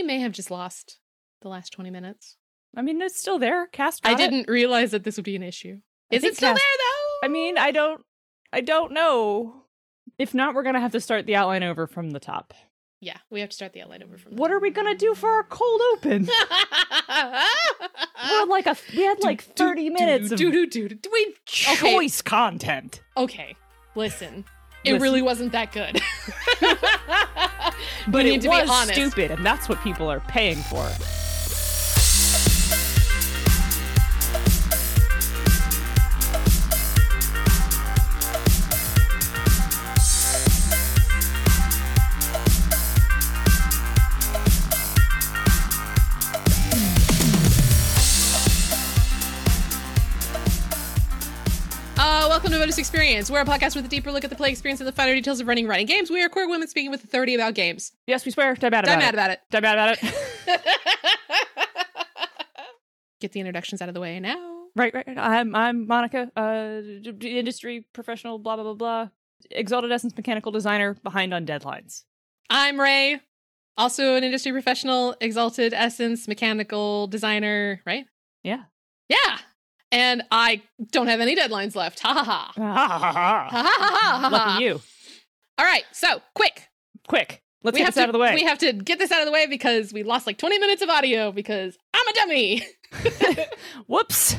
we may have just lost the last 20 minutes. I mean, it's still there. Cast. I didn't realize that this would be an issue. I Is it still Cass- there though? I mean, I don't. I don't know. If not, we're gonna have to start the outline over from the top. yeah, we have to start the outline over from What are we gonna do for our cold open? we had like a we had like thirty minutes of do, do, do, do, we, okay. choice content. Okay, listen. It Listen. really wasn't that good. But need it to was stupid, and that's what people are paying for. Bonus Experience. We're a podcast with a deeper look at the play experience and the finer details of running writing games. We are queer women speaking with authority about games. Yes, we swear. Die I'm about mad it. about it. Die bad about it. Get the introductions out of the way now. right, right. I'm I'm Monica, uh, industry professional. Blah blah blah blah. Exalted Essence mechanical designer behind on deadlines. I'm Ray, also an industry professional, exalted essence, mechanical designer, right? Yeah. Yeah. And I don't have any deadlines left. Ha ha ha. Ha ha ha ha. Ha ha ha ha. ha. Lucky you. All right, so quick. Quick. Let's we get this to, out of the way. We have to get this out of the way because we lost like 20 minutes of audio because I'm a dummy. Whoops.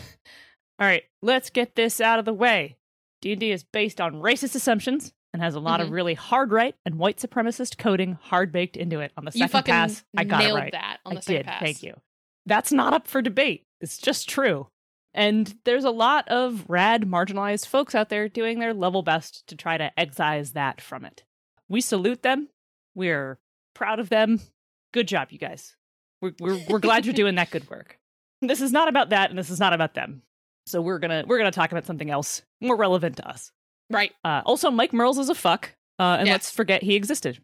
All right, let's get this out of the way. D&D is based on racist assumptions and has a lot Mm-hmm. of really hard right and white supremacist coding hard baked into it on the you second fucking pass. I got nailed it right. that on I the second did. pass. Thank you. That's not up for debate. It's just true. And there's a lot of rad marginalized folks out there doing their level best to try to excise that from it. We salute them. We're proud of them. Good job, you guys. We're we're, we're glad you're doing that good work. This is not about that, and this is not about them. So we're gonna we're gonna talk about something else more relevant to us. Right. Uh, also, Mike Mearls is a fuck, uh, and Yes. let's forget he existed.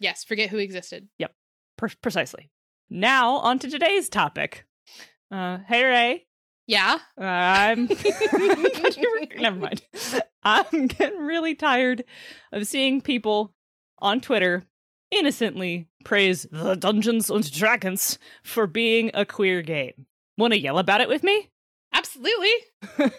Yes, forget who existed. Pre- precisely. Now on to today's topic. Uh, hey Ray, Yeah. I'm. Never mind. I'm getting really tired of seeing people on Twitter innocently praise the Dungeons and Dragons for being a queer game. Want to yell about it with me? Absolutely.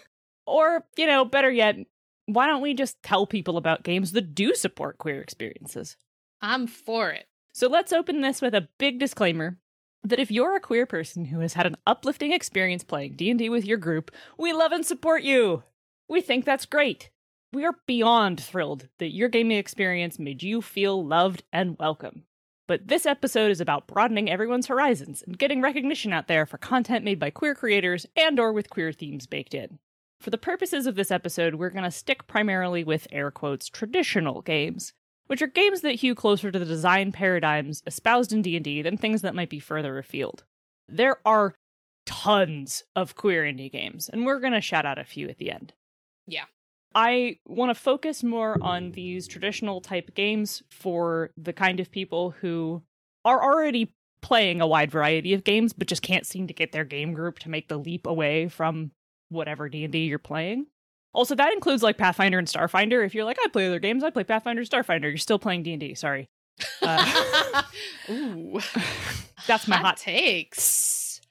Or, you know, better yet, why don't we just tell people about games that do support queer experiences? I'm for it. So let's open this with a big disclaimer that if you're a queer person who has had an uplifting experience playing D&D with your group, we love and support you. We think that's great. We are beyond thrilled that your gaming experience made you feel loved and welcome. But this episode is about broadening everyone's horizons and getting recognition out there for content made by queer creators and or with queer themes baked in. For the purposes of this episode, we're going to stick primarily with air quotes traditional games, which are games that hew closer to the design paradigms espoused in D&D than things that might be further afield. There are tons of queer indie games, and we're going to shout out a few at the end. Yeah. I want to focus more on these traditional type games for the kind of people who are already playing a wide variety of games but just can't seem to get their game group to make the leap away from whatever D&D you're playing. Also, that includes like Pathfinder and Starfinder. If you're like, I play other games, I play Pathfinder and Starfinder. You're still playing D&D. Sorry. Uh, Ooh. that's my hot takes.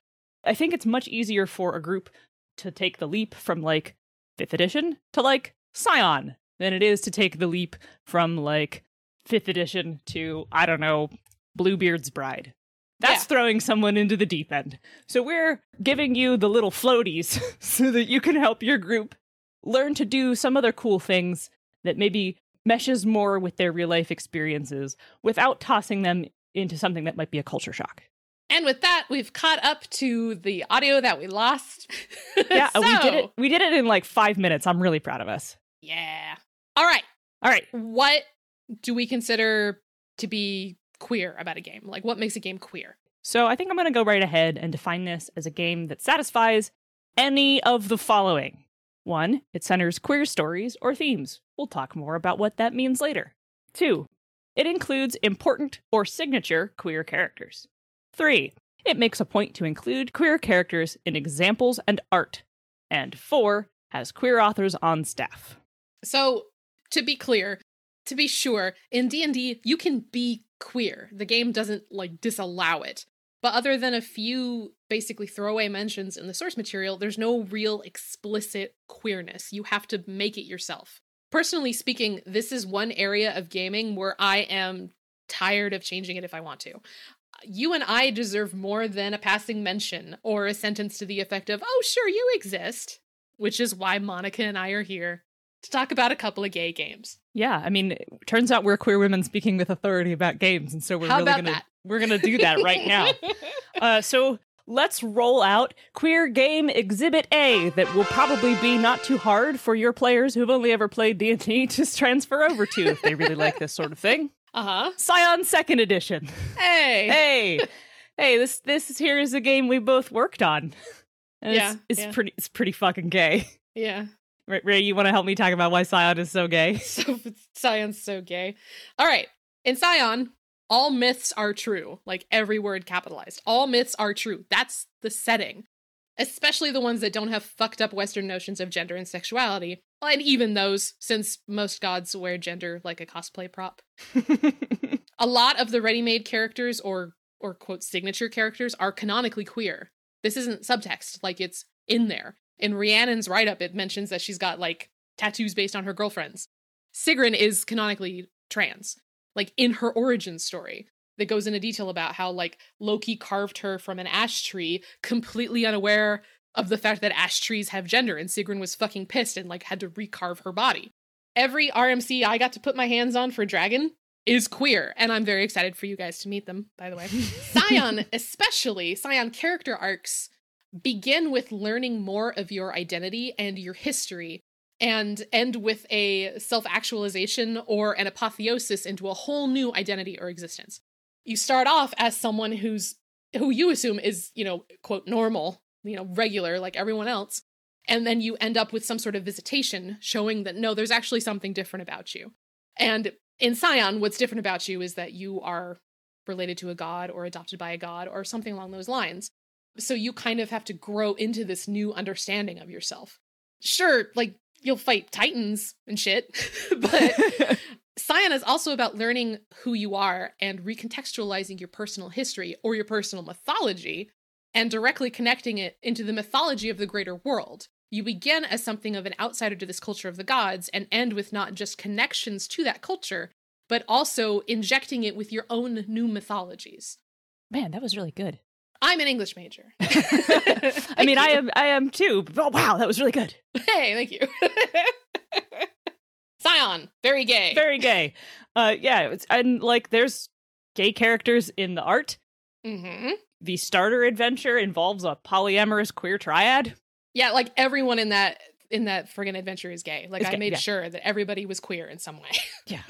I think it's much easier for a group to take the leap from like 5th edition to like Scion than it is to take the leap from like 5th edition to, I don't know, Bluebeard's Bride. That's Yeah. throwing someone into the deep end. So we're giving you the little floaties so that you can help your group learn to do some other cool things that maybe meshes more with their real life experiences without tossing them into something that might be a culture shock. And with that, we've caught up to the audio that we lost. Yeah, we did it. We did it in like five minutes. I'm really proud of us. Yeah. All right. All right. What do we consider to be queer about a game? Like, what makes a game queer? So I think I'm going to go right ahead and define this as a game that satisfies any of the following. One, it centers queer stories or themes. We'll talk more about what that means later. Two, it includes important or signature queer characters. Three, it makes a point to include queer characters in examples and art. And four, has queer authors on staff. So, to be clear, to be sure, in D&D you can be queer. The game doesn't like disallow it. But other than a few basically throwaway mentions in the source material, there's no real explicit queerness. You have to make it yourself. Personally speaking, this is one area of gaming where I am tired of changing it if I want to. You and I deserve more than a passing mention or a sentence to the effect of, oh, sure, you exist. Which is why Monica and I are here to talk about a couple of gay games. Yeah, I mean, it turns out we're queer women speaking with authority about games, and so we're How really gonna we're gonna do that right now. Uh, so let's roll out Queer Game Exhibit A that will probably be not too hard for your players who've only ever played D&D to transfer over to if they really like this sort of thing. uh huh. Scion Second Edition. Hey. Hey, hey, this this here is a game we both worked on. And Yeah, it's, it's yeah. pretty it's pretty fucking gay. Yeah. Ray, Ray you want to help me talk about why Scion is so gay? So Scion's so gay. All right. In Scion, all myths are true. Like every word capitalized. All myths are true. That's the setting. Especially the ones that don't have fucked up Western notions of gender and sexuality. And even those, since most gods wear gender like a cosplay prop. A lot of the ready-made characters or or quote signature characters are canonically queer. This isn't subtext, like it's in there. In Rhiannon's write-up, it mentions that she's got like tattoos based on her girlfriends. Sigrun is canonically trans, like in her origin story. That goes into detail about how like Loki carved her from an ash tree, completely unaware of the fact that ash trees have gender, and Sigrun was fucking pissed and like had to recarve her body. Every RMC I got to put my hands on for Dragon is queer, and I'm very excited for you guys to meet them, by the way. Scion, especially, Scion character arcs begin with learning more of your identity and your history and end with a self actualization or an apotheosis into a whole new identity or existence. You start off as someone who's who you assume is, you know, quote, normal, you know, regular like everyone else. And then you end up with some sort of visitation showing that no, there's actually something different about you. And in Scion, what's different about you is that you are related to a god or adopted by a god or something along those lines. So you kind of have to grow into this new understanding of yourself. Sure, like you'll fight titans and shit, but Scion is also about learning who you are and recontextualizing your personal history or your personal mythology and directly connecting it into the mythology of the greater world. You begin as something of an outsider to this culture of the gods and end with not just connections to that culture, but also injecting it with your own new mythologies. Man, that was really good. I'm an English major. I mean, I am I am too. Oh wow, that was really good. Hey, thank you. Scion, very gay. Very gay. Uh yeah, it's and like there's gay characters in the art. hmm The starter adventure involves a polyamorous queer triad. Yeah, like everyone in that in that friggin' adventure is gay. Like I gay, made yeah. sure that everybody was queer in some way. Yeah.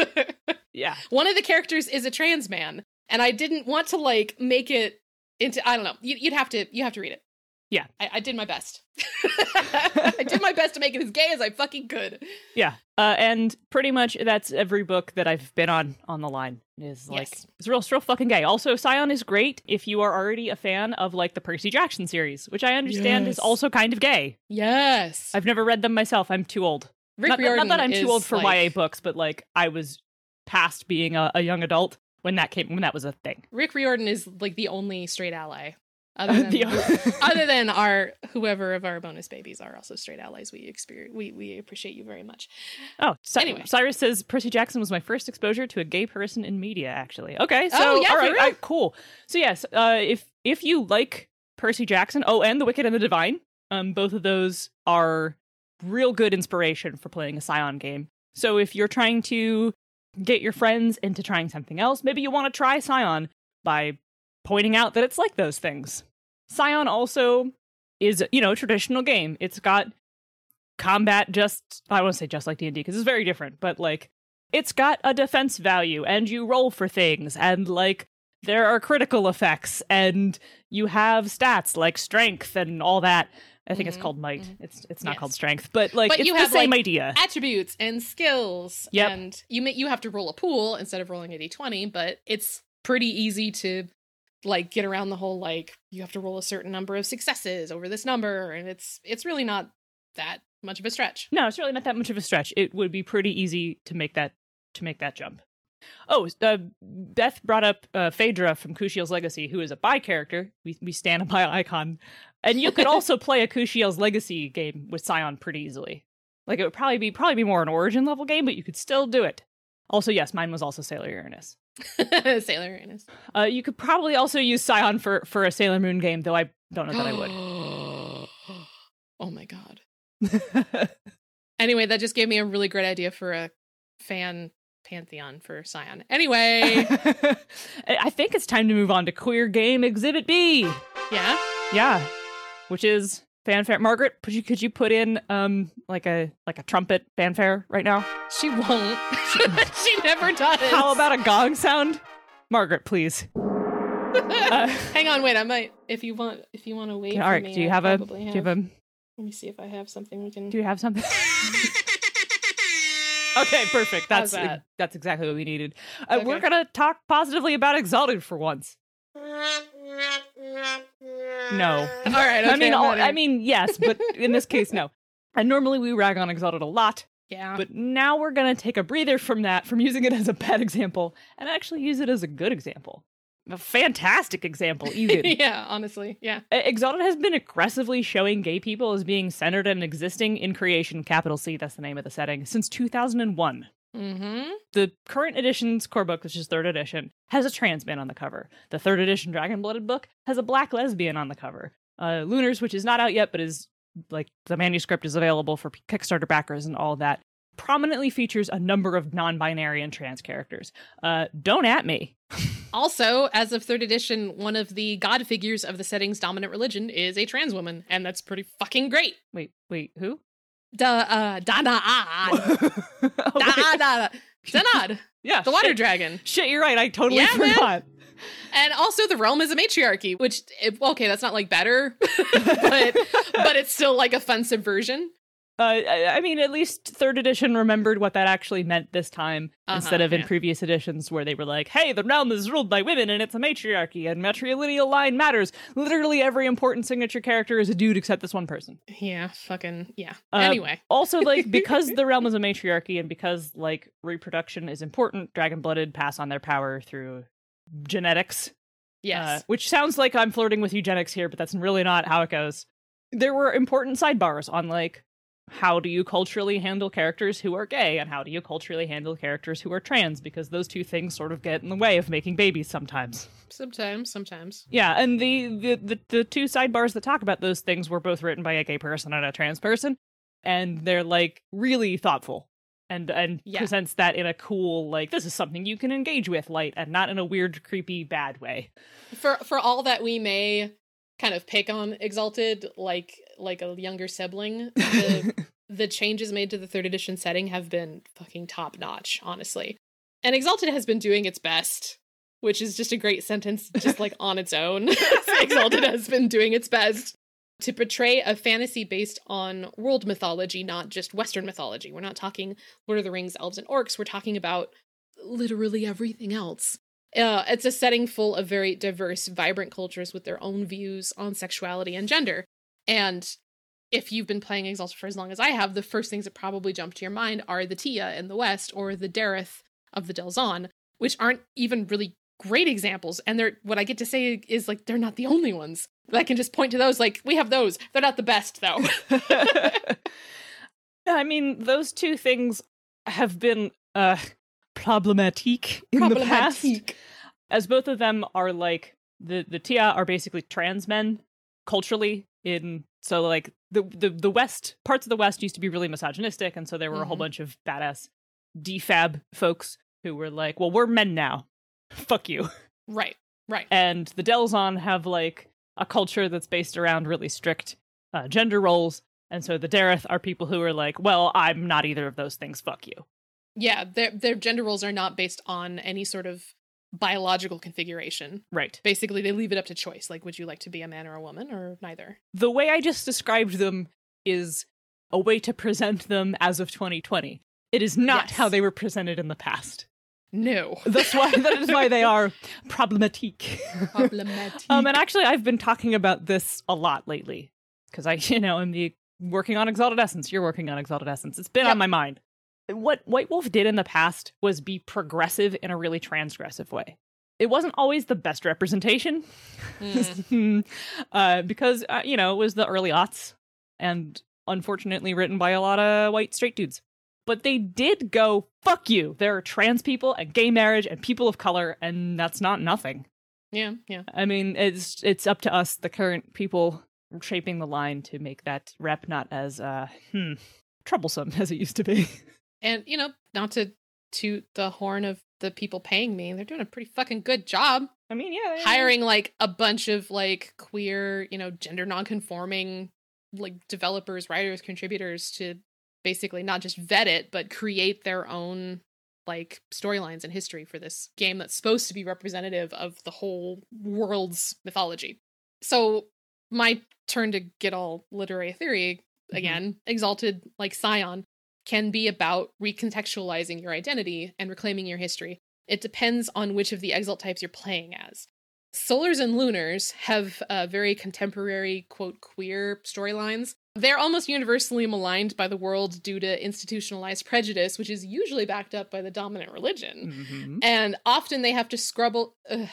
Yeah. One of the characters is a trans man, and I didn't want to like make it into. I don't know. You, you'd have to. You have to read it. Yeah. I, I did my best. I did my best to make it as gay as I fucking could. Yeah. Uh, and pretty much that's every book that I've been on on the line is like Yes. it's real, it's real fucking gay. Also, Scion is great if you are already a fan of like the Percy Jackson series, which I understand Yes. is also kind of gay. Yes. I've never read them myself. I'm too old. Rick not, not that I'm too old for like- YA books, but like I was past being a, a young adult when that came when that was a thing. Rick Riordan is like the only straight ally. Other than, The- other than our whoever of our bonus babies are also straight allies. We experience we we appreciate you very much. Oh, Cy- Anyway. Cyrus says Percy Jackson was my first exposure to a gay person in media. Actually, okay, so Oh, yeah, all right, right, cool. So yes, uh, if if you like Percy Jackson, oh, and The Wicked and the Divine, um, both of those are real good inspiration for playing a Scion game. So if you're trying to get your friends into trying something else, maybe you want to try Scion by pointing out that it's like those things. Scion also is, you know, a traditional game. It's got combat just I won't say just like D&D because it's very different, but like it's got a defense value and you roll for things and like there are critical effects and you have stats like strength and all that. I think Mhm, it's called might. mhm. It's it's not Yes. called strength, but like But it's you the have, same like, idea. Attributes and skills. Yep. And you may you have to roll a pool instead of rolling a d20, but it's pretty easy to like get around the whole like you have to roll a certain number of successes over this number, and it's it's really not that much of a stretch. No, it's really not that much of a stretch. It would be pretty easy to make that to make that jump. Oh, uh, Beth brought up uh, Phaedra from Kushiel's Legacy, who is a bi character. We we stand a bi icon, and you could also play a Kushiel's Legacy game with Scion pretty easily. Like it would probably be probably be more an origin level game, but you could still do it. Also, yes, mine was also Sailor Uranus. Sailor Uranus. Uh, you could probably also use Scion for for a Sailor Moon game, though I don't know that I would. oh my god. Anyway, that just gave me a really great idea for a fan pantheon for Scion. Anyway, I think it's time to move on to Queer Game Exhibit B. yeah. Yeah, which is fanfare. Margaret, could you could you put in um like a like a trumpet fanfare right now? She won't. she never does. How about a gong sound? Margaret, please. Uh, Hang on, wait. I might. If you want, if you want to wait. all for right. me, Do you have a? Do you have a? Let me see if I have something we can. Do you have something? okay, perfect. That's that? that's exactly what we needed. Uh, We're gonna talk positively about Exalted for once. No. All right. I mean, I'm all. I mean, yes, but in this case, no. And normally we rag on Exalted a lot, yeah. but now we're gonna take a breather from that, from using it as a bad example, and actually use it as a good example, a fantastic example, even. yeah. Honestly, yeah. Exalted has been aggressively showing gay people as being centered and existing in creation, capital C, that's the name of the setting, since 2001. Mm-hmm. The current edition's core book, which is third edition, has a trans man on the cover. The third edition Dragon Blooded book has a black lesbian on the cover. Uh, Lunars, which is not out yet, but is like the manuscript is available for Kickstarter backers and all that, prominently features a number of non-binary and trans characters. Uh, don't at me. Also, as of third edition, one of the god figures of the setting's dominant religion is a trans woman, and that's pretty fucking great. Wait, wait, who? Da uh Dana Oh, wait. Dana Daana'd, yeah, the water shit. dragon. Shit, you're right. I totally Yeah, man. forgot. And also the realm is a matriarchy, which okay, that's not like better, but but it's still like a fun subversion. Uh, I I mean, at least third edition remembered what that actually meant this time, Uh-huh, instead of in previous editions where they were like, "Hey, the realm is ruled by women and it's a matriarchy, and matrilineal line matters. Literally every important signature character is a dude except this one person." Yeah, fucking yeah. Uh, anyway, Also, like because the realm is a matriarchy and because like reproduction is important, dragon blooded pass on their power through genetics. yes. Uh, which sounds like I'm flirting with eugenics here, but that's really not how it goes. There were important sidebars on like how do you culturally handle characters who are gay and how do you culturally handle characters who are trans because those two things sort of get in the way of making babies sometimes. sometimes, sometimes. Yeah, and the the the, the two sidebars that talk about those things were both written by a gay person and a trans person and they're like really thoughtful and and Yeah. presents that in a cool like this is something you can engage with light and not in a weird creepy bad way. For for all that we may kind of pick on Exalted like like a younger sibling, the the changes made to the third edition setting have been fucking top notch, honestly. And Exalted has been doing its best, which is just a great sentence, just like on its own. Exalted has been doing its best to portray a fantasy based on world mythology, not just Western mythology. We're not talking Lord of the Rings, elves, and orcs. We're talking about literally everything else. Uh, it's a setting full of very diverse, vibrant cultures with their own views on sexuality and gender. And if you've been playing Exalted for as long as I have, the first things that probably jump to your mind are the Tya in the West or the Dereth of the Delzahn, which aren't even really great examples. And they're what I get to say is like they're not the only ones. I can just point to those, like, we have those. They're not the best though. I mean, those two things have been uh problematique in the past. As both of them are like the the Tya are basically trans men culturally in so like the, the the West parts of the West used to be really misogynistic, and so there were a whole Mhm. bunch of badass defab folks who were like, Well, we're men now. Fuck you. Right, right. and the Delzahn have like a culture that's based around really strict uh, gender roles, and so the Dereth are people who are like, well, I'm not either of those things. Fuck you. Yeah, their their gender roles are not based on any sort of biological configuration. Right. Basically, they leave it up to choice. Like, would you like to be a man or a woman, or neither? The way I just described them is a way to present them as of 2020. It is not Yes. how they were presented in the past. No. That's why that is why they are problematique. Problematic. um, and actually, I've been talking about this a lot lately because I, you know, am the working on Exalted Essence. You're working on Exalted Essence. It's been Yep. on my mind. What White Wolf did in the past was be progressive in a really transgressive way. It wasn't always the best representation Mm. uh, because, uh, you know, it was the early aughts and unfortunately written by a lot of white straight dudes. But they did go, fuck you. There are trans people and gay marriage and people of color, and that's not nothing. yeah, yeah. I mean, it's it's up to us, the current people shaping the line, to make that rep not as uh, hmm, troublesome as it used to be. And you know, not to toot the horn of the people paying me, they're doing a pretty fucking good job I mean, yeah, hiring like a bunch of like queer, you know, gender non-conforming like developers, writers, contributors to basically not just vet it, but create their own like storylines and history for this game that's supposed to be representative of the whole world's mythology. So my turn to get all literary theory Mhm. again, exalted like Scion can be about recontextualizing your identity and reclaiming your history. It depends on which of the exalt types you're playing as. Solars and Lunars have uh, very contemporary, quote, queer storylines. They're almost universally maligned by the world due to institutionalized prejudice, which is usually backed up by the dominant religion. Mhm. And often they have to scrubble. Uh,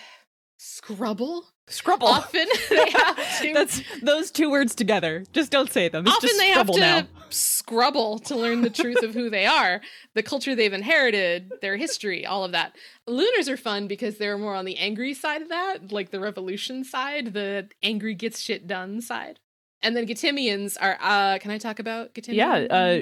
scrubble? Scrubble. Often they have to. That's those two words together. Just don't say them. It's often just they have to now. scrubble to learn the truth of who they are, the culture they've inherited, their history, all of that. Lunars are fun because they're more on the angry side of that, like the revolution side, the angry gets shit done side. And then Getimians are uh can I talk about Getimians? Yeah, uh,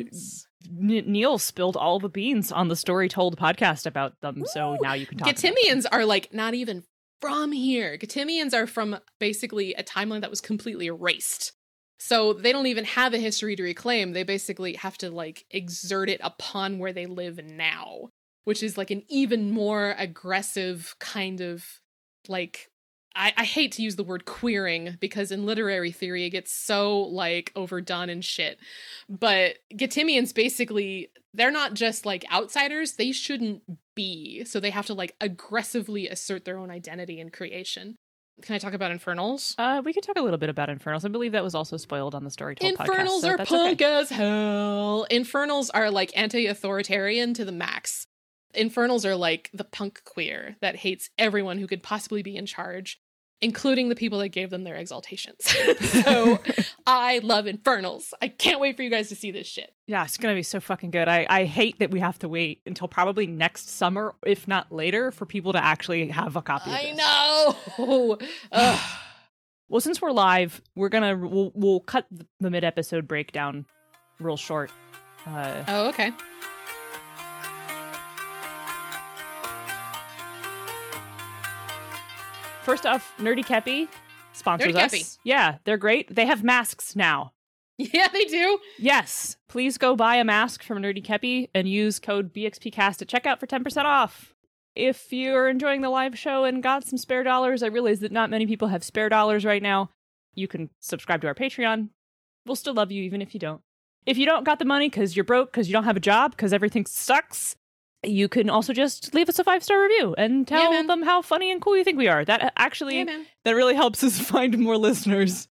N- Neil spilled all the beans on the Story Told podcast about them, so now you can talk. about. Getimians are like not even from here. Getimians are from basically a timeline that was completely erased. So they don't even have a history to reclaim. They basically have to like exert it upon where they live now, which is like an even more aggressive kind of like I, I hate to use the word queering because in literary theory it gets so like overdone and shit. But Getimians basically they're not just like outsiders, they shouldn't be. So they have to like aggressively assert their own identity and creation. Can I talk about infernals? Uh, we could talk a little bit about Infernals. I believe that was also spoiled on the Story Told podcast. Infernals so are punk okay. as hell. Infernals are like anti-authoritarian to the max. Infernals are like the punk queer that hates everyone who could possibly be in charge, including the people that gave them their exaltations. so I love Infernals. I can't wait for you guys to see this shit. Yeah, it's gonna be so fucking good. I, I hate that we have to wait until probably next summer, if not later, for people to actually have a copy. Of I know. Well, since we're live, we're gonna we'll, we'll cut the mid episode breakdown real short. Uh, oh, okay. First off, Nerdy Kepi sponsors Nerdy us. Kepi. Yeah, they're great. They have masks now. Yeah, they do. Yes, please go buy a mask from Nerdy Kepi and use code BXPcast at checkout for 10% off. If you're enjoying the live show and got some spare dollars, I realize that not many people have spare dollars right now. You can subscribe to our Patreon. We'll still love you even if you don't. If you don't got the money because you're broke, because you don't have a job, because everything sucks, you can also just leave us a five star review and tell man. them how funny and cool you think we are. That uh, actually Yeah, that really helps us find more listeners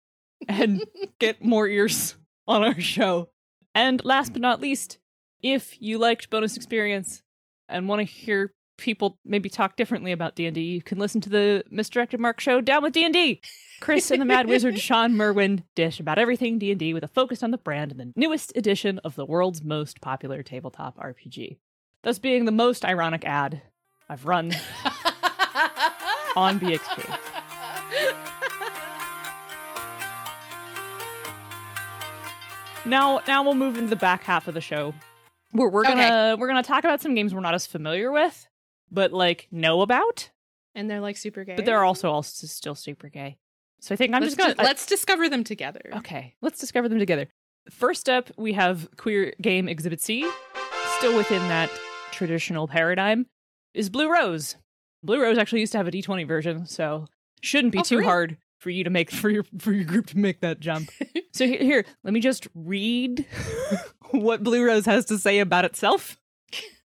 and get more ears on our show. And last but not least, if you liked bonus experience and want to hear people maybe talk differently about D&D, you can listen to the Misdirected Mark show Down with D&D. Chris and the Mad Wizard Shawn Merwin dish about everything D&D with a focus on the brand and the newest edition of the world's most popular tabletop RPG. Thus being the most ironic ad I've run on BXP. Now, now we'll move into the back half of the show, where we're gonna we're gonna talk about some games we're not as familiar with, but like know about. and they're like super gay. But they're also also still super gay. So I think I'm let's just gonna ju- let's discover them together. okay. Let's discover them together. First up, we have Queer Game Exhibit C, still within that traditional paradigm. Is Blue Rose. Blue Rose actually used to have a D20 version, so shouldn't be Oh, too real? hard for you to make for your for your group to make that jump. so here, here, let me just read what Blue Rose has to say about itself.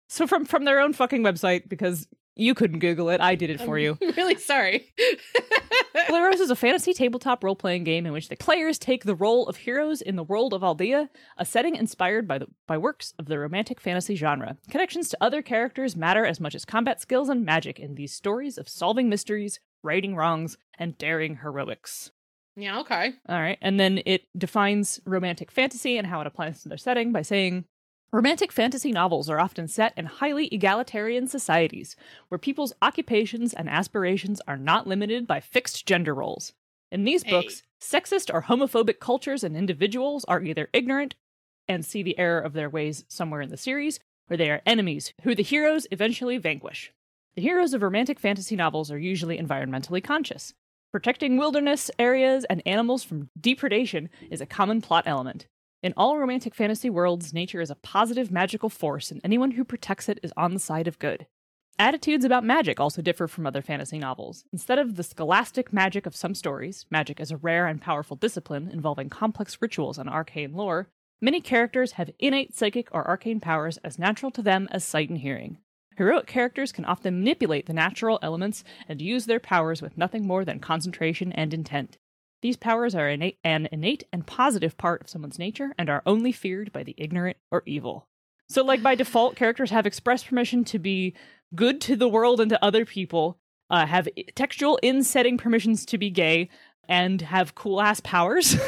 So from from their own fucking website, because You couldn't Google it. I did it for you. I'm really sorry. Blue Rose is a fantasy tabletop role playing game in which the players take the role of heroes in the world of Aldea, a setting inspired by, the, by works of the romantic fantasy genre. Connections to other characters matter as much as combat skills and magic in these stories of solving mysteries, righting wrongs, and daring heroics. yeah, okay. All right. And then it defines romantic fantasy and how it applies to their setting by saying Romantic fantasy novels are often set in highly egalitarian societies where people's occupations and aspirations are not limited by fixed gender roles. In these Hey. books, sexist or homophobic cultures and individuals are either ignorant and see the error of their ways somewhere in the series, or they are enemies who the heroes eventually vanquish. The heroes of romantic fantasy novels are usually environmentally conscious. Protecting wilderness areas and animals from depredation is a common plot element. In all romantic fantasy worlds, nature is a positive magical force, and anyone who protects it is on the side of good. Attitudes about magic also differ from other fantasy novels. Instead of the scholastic magic of some stories, magic is a rare and powerful discipline involving complex rituals and arcane lore, many characters have innate psychic or arcane powers as natural to them as sight and hearing. Heroic characters can often manipulate the natural elements and use their powers with nothing more than concentration and intent. These powers are innate, an innate and positive part of someone's nature and are only feared by the ignorant or evil. So, like by default, characters have express permission to be good to the world and to other people, uh, have textual in setting permissions to be gay, and have cool ass powers.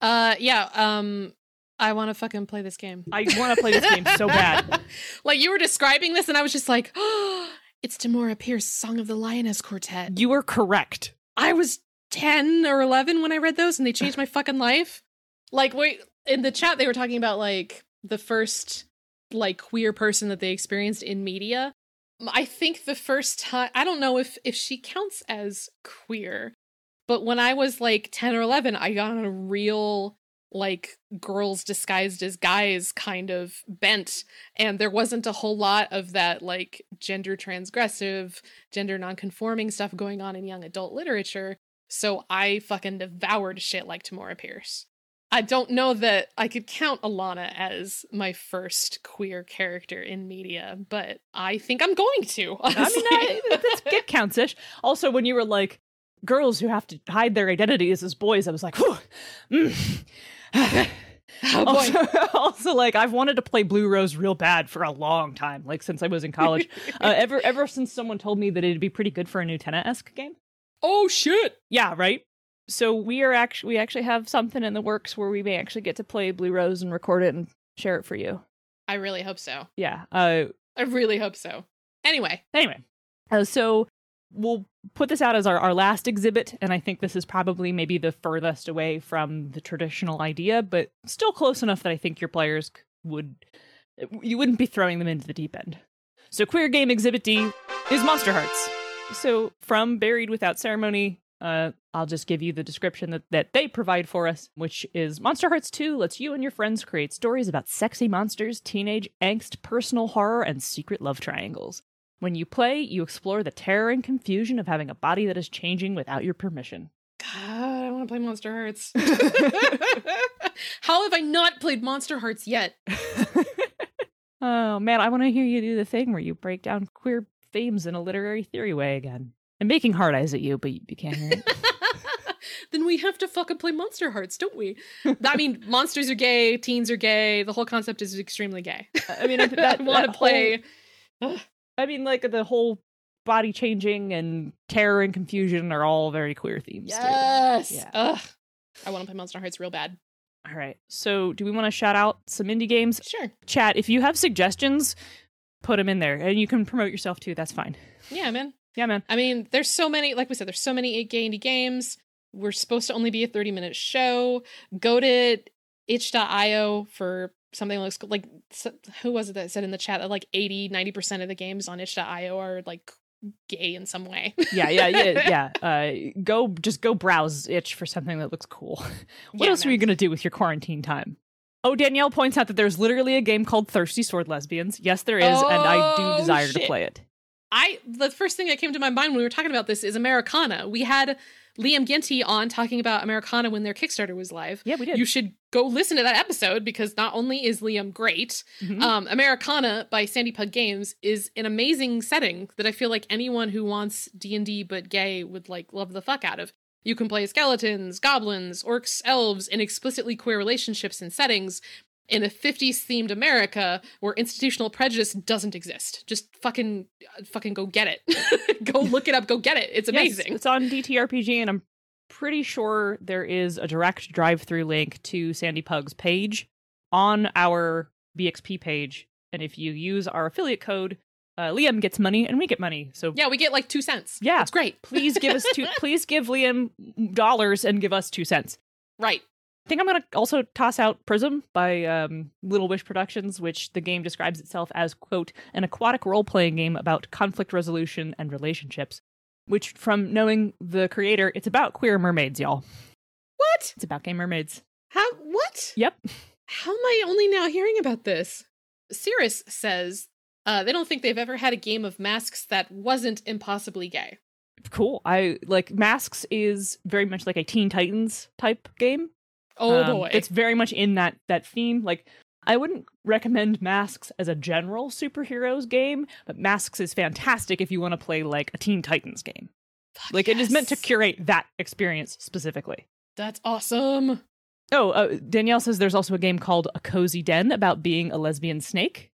Uh, yeah. Um, I want to fucking play this game. I want to play this game so bad. like you were describing this, and I was just like, oh, it's Tamora Pierce, Song of the Lioness Quartet. You are correct. I was 10 or 11 when I read those and they changed my fucking life. Like, wait, in the chat, they were talking about like the first like queer person that they experienced in media. I think the first time, I don't know if if she counts as queer, but when I was like 10 or 11, I got on a real like girls disguised as guys kind of bent and there wasn't a whole lot of that like gender transgressive gender nonconforming stuff going on in young adult literature so I fucking devoured shit like Tamora Pierce. I don't know that I could count Alanna as my first queer character in media, but I think I'm going to. I mean, I, that's, it counts ish. Also, when you were like, girls who have to hide their identities as boys, I was like, whew. mm. oh also, also, like I've wanted to play Blue Rose real bad for a long time, like since I was in college. uh, ever ever since someone told me that it'd be pretty good for a Nutella esque game. Oh shit. Yeah, right. So we are actually we actually have something in the works where we may actually get to play Blue Rose and record it and share it for you. I really hope so. Yeah. Uh. I really hope so. Anyway, Anyway, uh, so we'll put this out as our, our last exhibit, and I think this is probably maybe the furthest away from the traditional idea, but still close enough that I think your players would you wouldn't be throwing them into the deep end. So, queer game exhibit D is Monster Hearts. So, from Buried Without Ceremony, uh, I'll just give you the description that, that they provide for us, which is Monster Hearts 2 lets you and your friends create stories about sexy monsters, teenage angst, personal horror, and secret love triangles. When you play, you explore the terror and confusion of having a body that is changing without your permission. God, I want to play Monster Hearts. How have I not played Monster Hearts yet? oh man, I want to hear you do the thing where you break down queer themes in a literary theory way again. I'm making hard eyes at you, but you, you can't hear it. then we have to fucking play Monster Hearts, don't we? I mean, monsters are gay, teens are gay. The whole concept is extremely gay. I mean, I- that- I want to play. I mean, like the whole body changing and terror and confusion are all very queer themes. too. Yes. Yeah. Ugh. I want to play Monster Hearts real bad. All right. So, do we want to shout out some indie games? Sure. Chat, if you have suggestions, put them in there, and you can promote yourself too. That's fine. Yeah, man. Yeah, man. I mean, there's so many, like we said, there's so many gay indie games. We're supposed to only be a 30 minute show. Go to itch.io for something that looks like, s- who was it that said in the chat that like 80, 90% of the games on itch.io are like gay in some way? Yeah, yeah, yeah, yeah. Uh, go, just go browse itch for something that looks cool. what Yeah, else are man. you gonna do with your quarantine time? Oh, Danielle points out that there's literally a game called Thirsty Sword Lesbians. Yes, there is, and I Oh, do desire to play it. I the first thing that came to my mind when we were talking about this is Americana. We had Liam Ginty on talking about Americana when their Kickstarter was live. Yeah, we did. You should go listen to that episode because not only is Liam great, Mhm. um, Americana by Sandy Pug Games is an amazing setting that I feel like anyone who wants D and D but gay would like love the fuck out of. You can play skeletons, goblins, orcs, elves in explicitly queer relationships and settings in a 50s themed America where institutional prejudice doesn't exist. Just fucking uh, fucking go get it. go look it up, go get it. It's Yes, amazing. it's on DTRPG, and I'm pretty sure there is a direct drive-through link to Sandy Pug's page on our BXP page. And if you use our affiliate code, uh, Liam gets money and we get money. So yeah, we get like 2 cents. Yeah. It's great. please give us two. please give Liam dollars and give us two cents. Right. I think I'm going to also toss out Prism by um, Little Wish Productions, which the game describes itself as, quote, an aquatic role playing game about conflict resolution and relationships. Which, from knowing the creator, it's about queer mermaids, y'all. What? It's about gay mermaids. How what? Yep. How am I only now hearing about this? Cirrus says uh, they don't think they've ever had a game of masks that wasn't impossibly gay. Cool. I like Masks is very much like a Teen Titans type game. Oh Um, boy. It's very much in that that theme. Like I wouldn't recommend Masks as a general superheroes game, but Masks is fantastic if you want to play like a Teen Titans game. Fuck Like it is meant to curate that experience specifically. That's awesome. Oh, uh, Danielle says there's also a game called A Cozy Den about being a lesbian snake.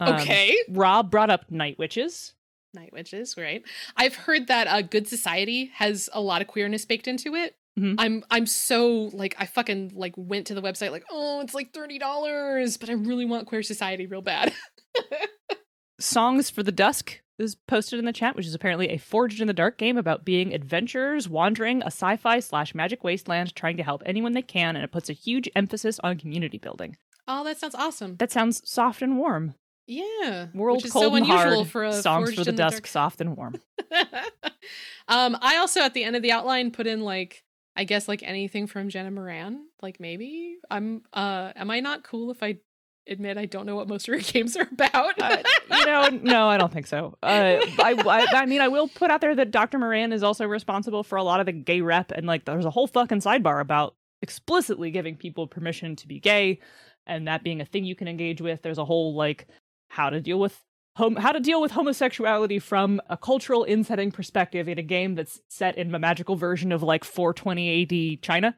Um, okay. Rob brought up Night Witches. Night Witches, right? I've heard that uh, Good Society has a lot of queerness baked into it. Mhm. I'm I'm so like I fucking like went to the website like oh it's like thirty dollars, but I really want Queer Society real bad. Songs for the Dusk is posted in the chat, which is apparently a Forged in the Dark game about being adventurers wandering a sci-fi slash magic wasteland, trying to help anyone they can, and it puts a huge emphasis on community building. oh, that sounds awesome. That sounds soft and warm. Yeah, World which is cold so and unusual hard. for a Songs for the Dusk, soft and warm. um, I also at the end of the outline put in like I guess like anything from Jenna Moran. Like maybe I'm uh am I not cool if I admit I don't know what most of her games are about? Uh, you know, no, I don't think so. Uh, I, I, I mean, I will put out there that Dr. Moran is also responsible for a lot of the gay rep, and like, there's a whole fucking sidebar about explicitly giving people permission to be gay, and that being a thing you can engage with. There's a whole like how to deal with hom- how to deal with homosexuality from a cultural insetting perspective in a game that's set in a magical version of like 420 AD China.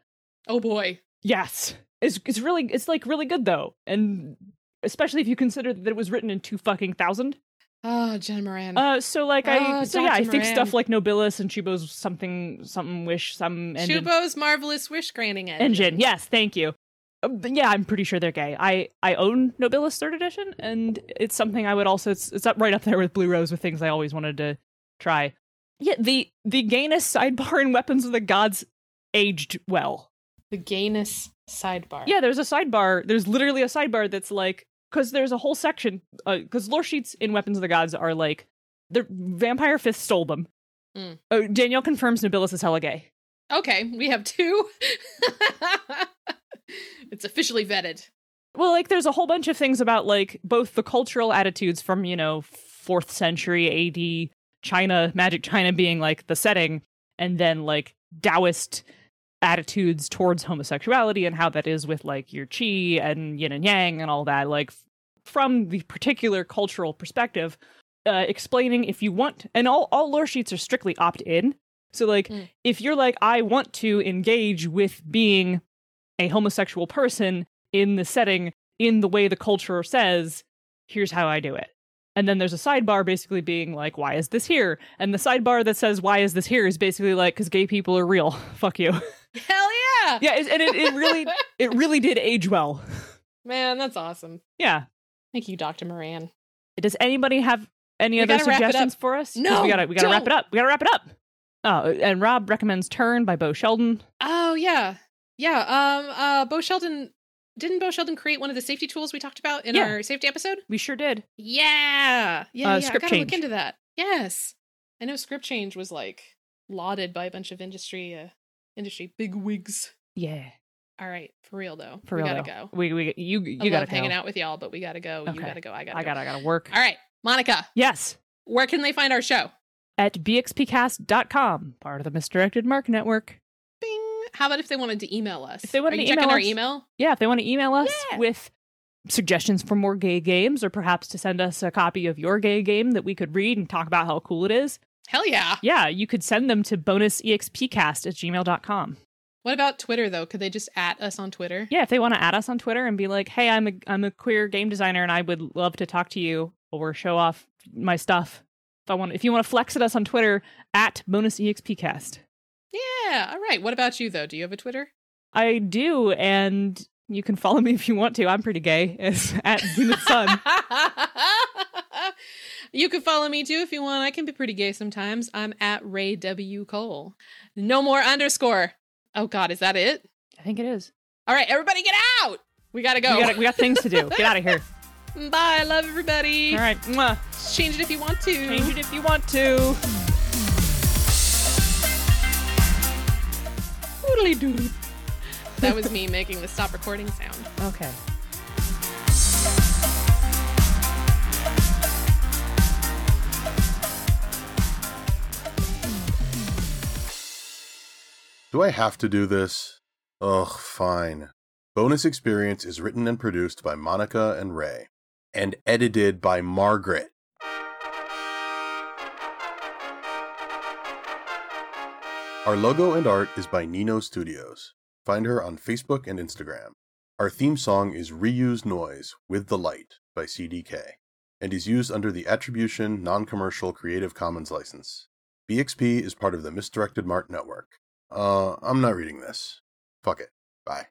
oh boy. Yes. It's it's really it's like really good though. And especially if you consider that it was written in two fucking thousand. Oh, Jenna Moran. Uh so like I Oh, so yeah, I Dr. think stuff like Nobilis and Chuubo's something something wish some engine. Chuubo's marvelous wish granting engine. engine. Yes, thank you. Uh, yeah, I'm pretty sure they're gay. I I own Nobilis third edition and it's something I would also it's it's up right up there with Blue Rose with things I always wanted to try. Yeah, the the gayness sidebar in Weapons of the Gods aged well. The gayness sidebar. Yeah, there's a sidebar. There's literally a sidebar that's like because there's a whole section because lore sheets in Weapons of the Gods are like the Vampire Fifth stole them. Mm. Oh, Danielle confirms Nobilis is hella gay. Okay, we have two. it's officially vetted. Well, like there's a whole bunch of things about like both the cultural attitudes from you know fourth century AD China, magic China being like the setting, and then like Taoist attitudes towards homosexuality and how that is with like your chi and yin and yang and all that. Like from the particular cultural perspective, uh, explaining if you want, and all all lore sheets are strictly opt in. So like Mm. if you're like I want to engage with being a homosexual person in the setting in the way the culture says, here's how I do it. And then there's a sidebar basically being like, why is this here? And the sidebar that says, why is this here is basically like, because gay people are real. Fuck you. Hell yeah! yeah, it, and it, it really, it really did age well. Man, that's awesome. Yeah. Thank you, Dr. Moran. Does anybody have any We other wrap suggestions for us? No, we gotta we gotta wrap don't. it up. We gotta wrap it up. Oh, and Rob recommends Turn by Beau Sheldon. Oh yeah, yeah. Um, uh, Beau Sheldon didn't Beau Sheldon create one of the safety tools we talked about in Yeah. our safety episode? We sure did. Yeah, yeah, Uh, yeah. script I gotta change. look into that. Yes, I know script change was like lauded by a bunch of industry, uh, industry big wigs. Yeah, All right, for real though, for we real. gotta though. go. We we you you I gotta love hanging out with y'all, but we gotta go. You gotta go. I gotta. I gotta I gotta work. All right, Monica, Yes. where can they find our show? at bxpcast.com, part of the Misdirected Mark Network. How about if they wanted to email us? If they wanted Are to email our us- email? Yeah, if they want to email us Yeah. with suggestions for more gay games or perhaps to send us a copy of your gay game that we could read and talk about how cool it is, Hell yeah. yeah, you could send them to bonusexpcast at gmail.com. What about Twitter though? Could they just at us on Twitter? Yeah, if they want to add us on Twitter and be like, hey, I'm a, I'm a queer game designer and I would love to talk to you or show off my stuff. If I want, if you want to flex at us on Twitter at bonusexpcast. Yeah. All right. What about you though? Do you have a Twitter? I do, and you can follow me if you want to. I'm pretty gay. It's at Zenith Sun. you can follow me too if you want. I can be pretty gay sometimes. I'm at Ray W. Cole. No more underscore. Oh God, is that it? I think it is. All right, everybody get out. We gotta go. We, got we got things to do. Get out of here. Bye. Love everybody. All right. Mwah. Change it if you want to. Change it if you want to. Oodly doodly. That was me making the stop recording sound. Okay. Do I have to do this? Ugh, fine. Bonus Experience is written and produced by Monica and Ray, and edited by Margaret. Our logo and art is by Nino Studios. Find her on Facebook and Instagram. Our theme song is Reused Noise with the Light by CDK, and is used under the Attribution Non Commercial Creative Commons license. BXP is part of the Misdirected Mark Network. Uh, I'm not reading this. Fuck it. Bye.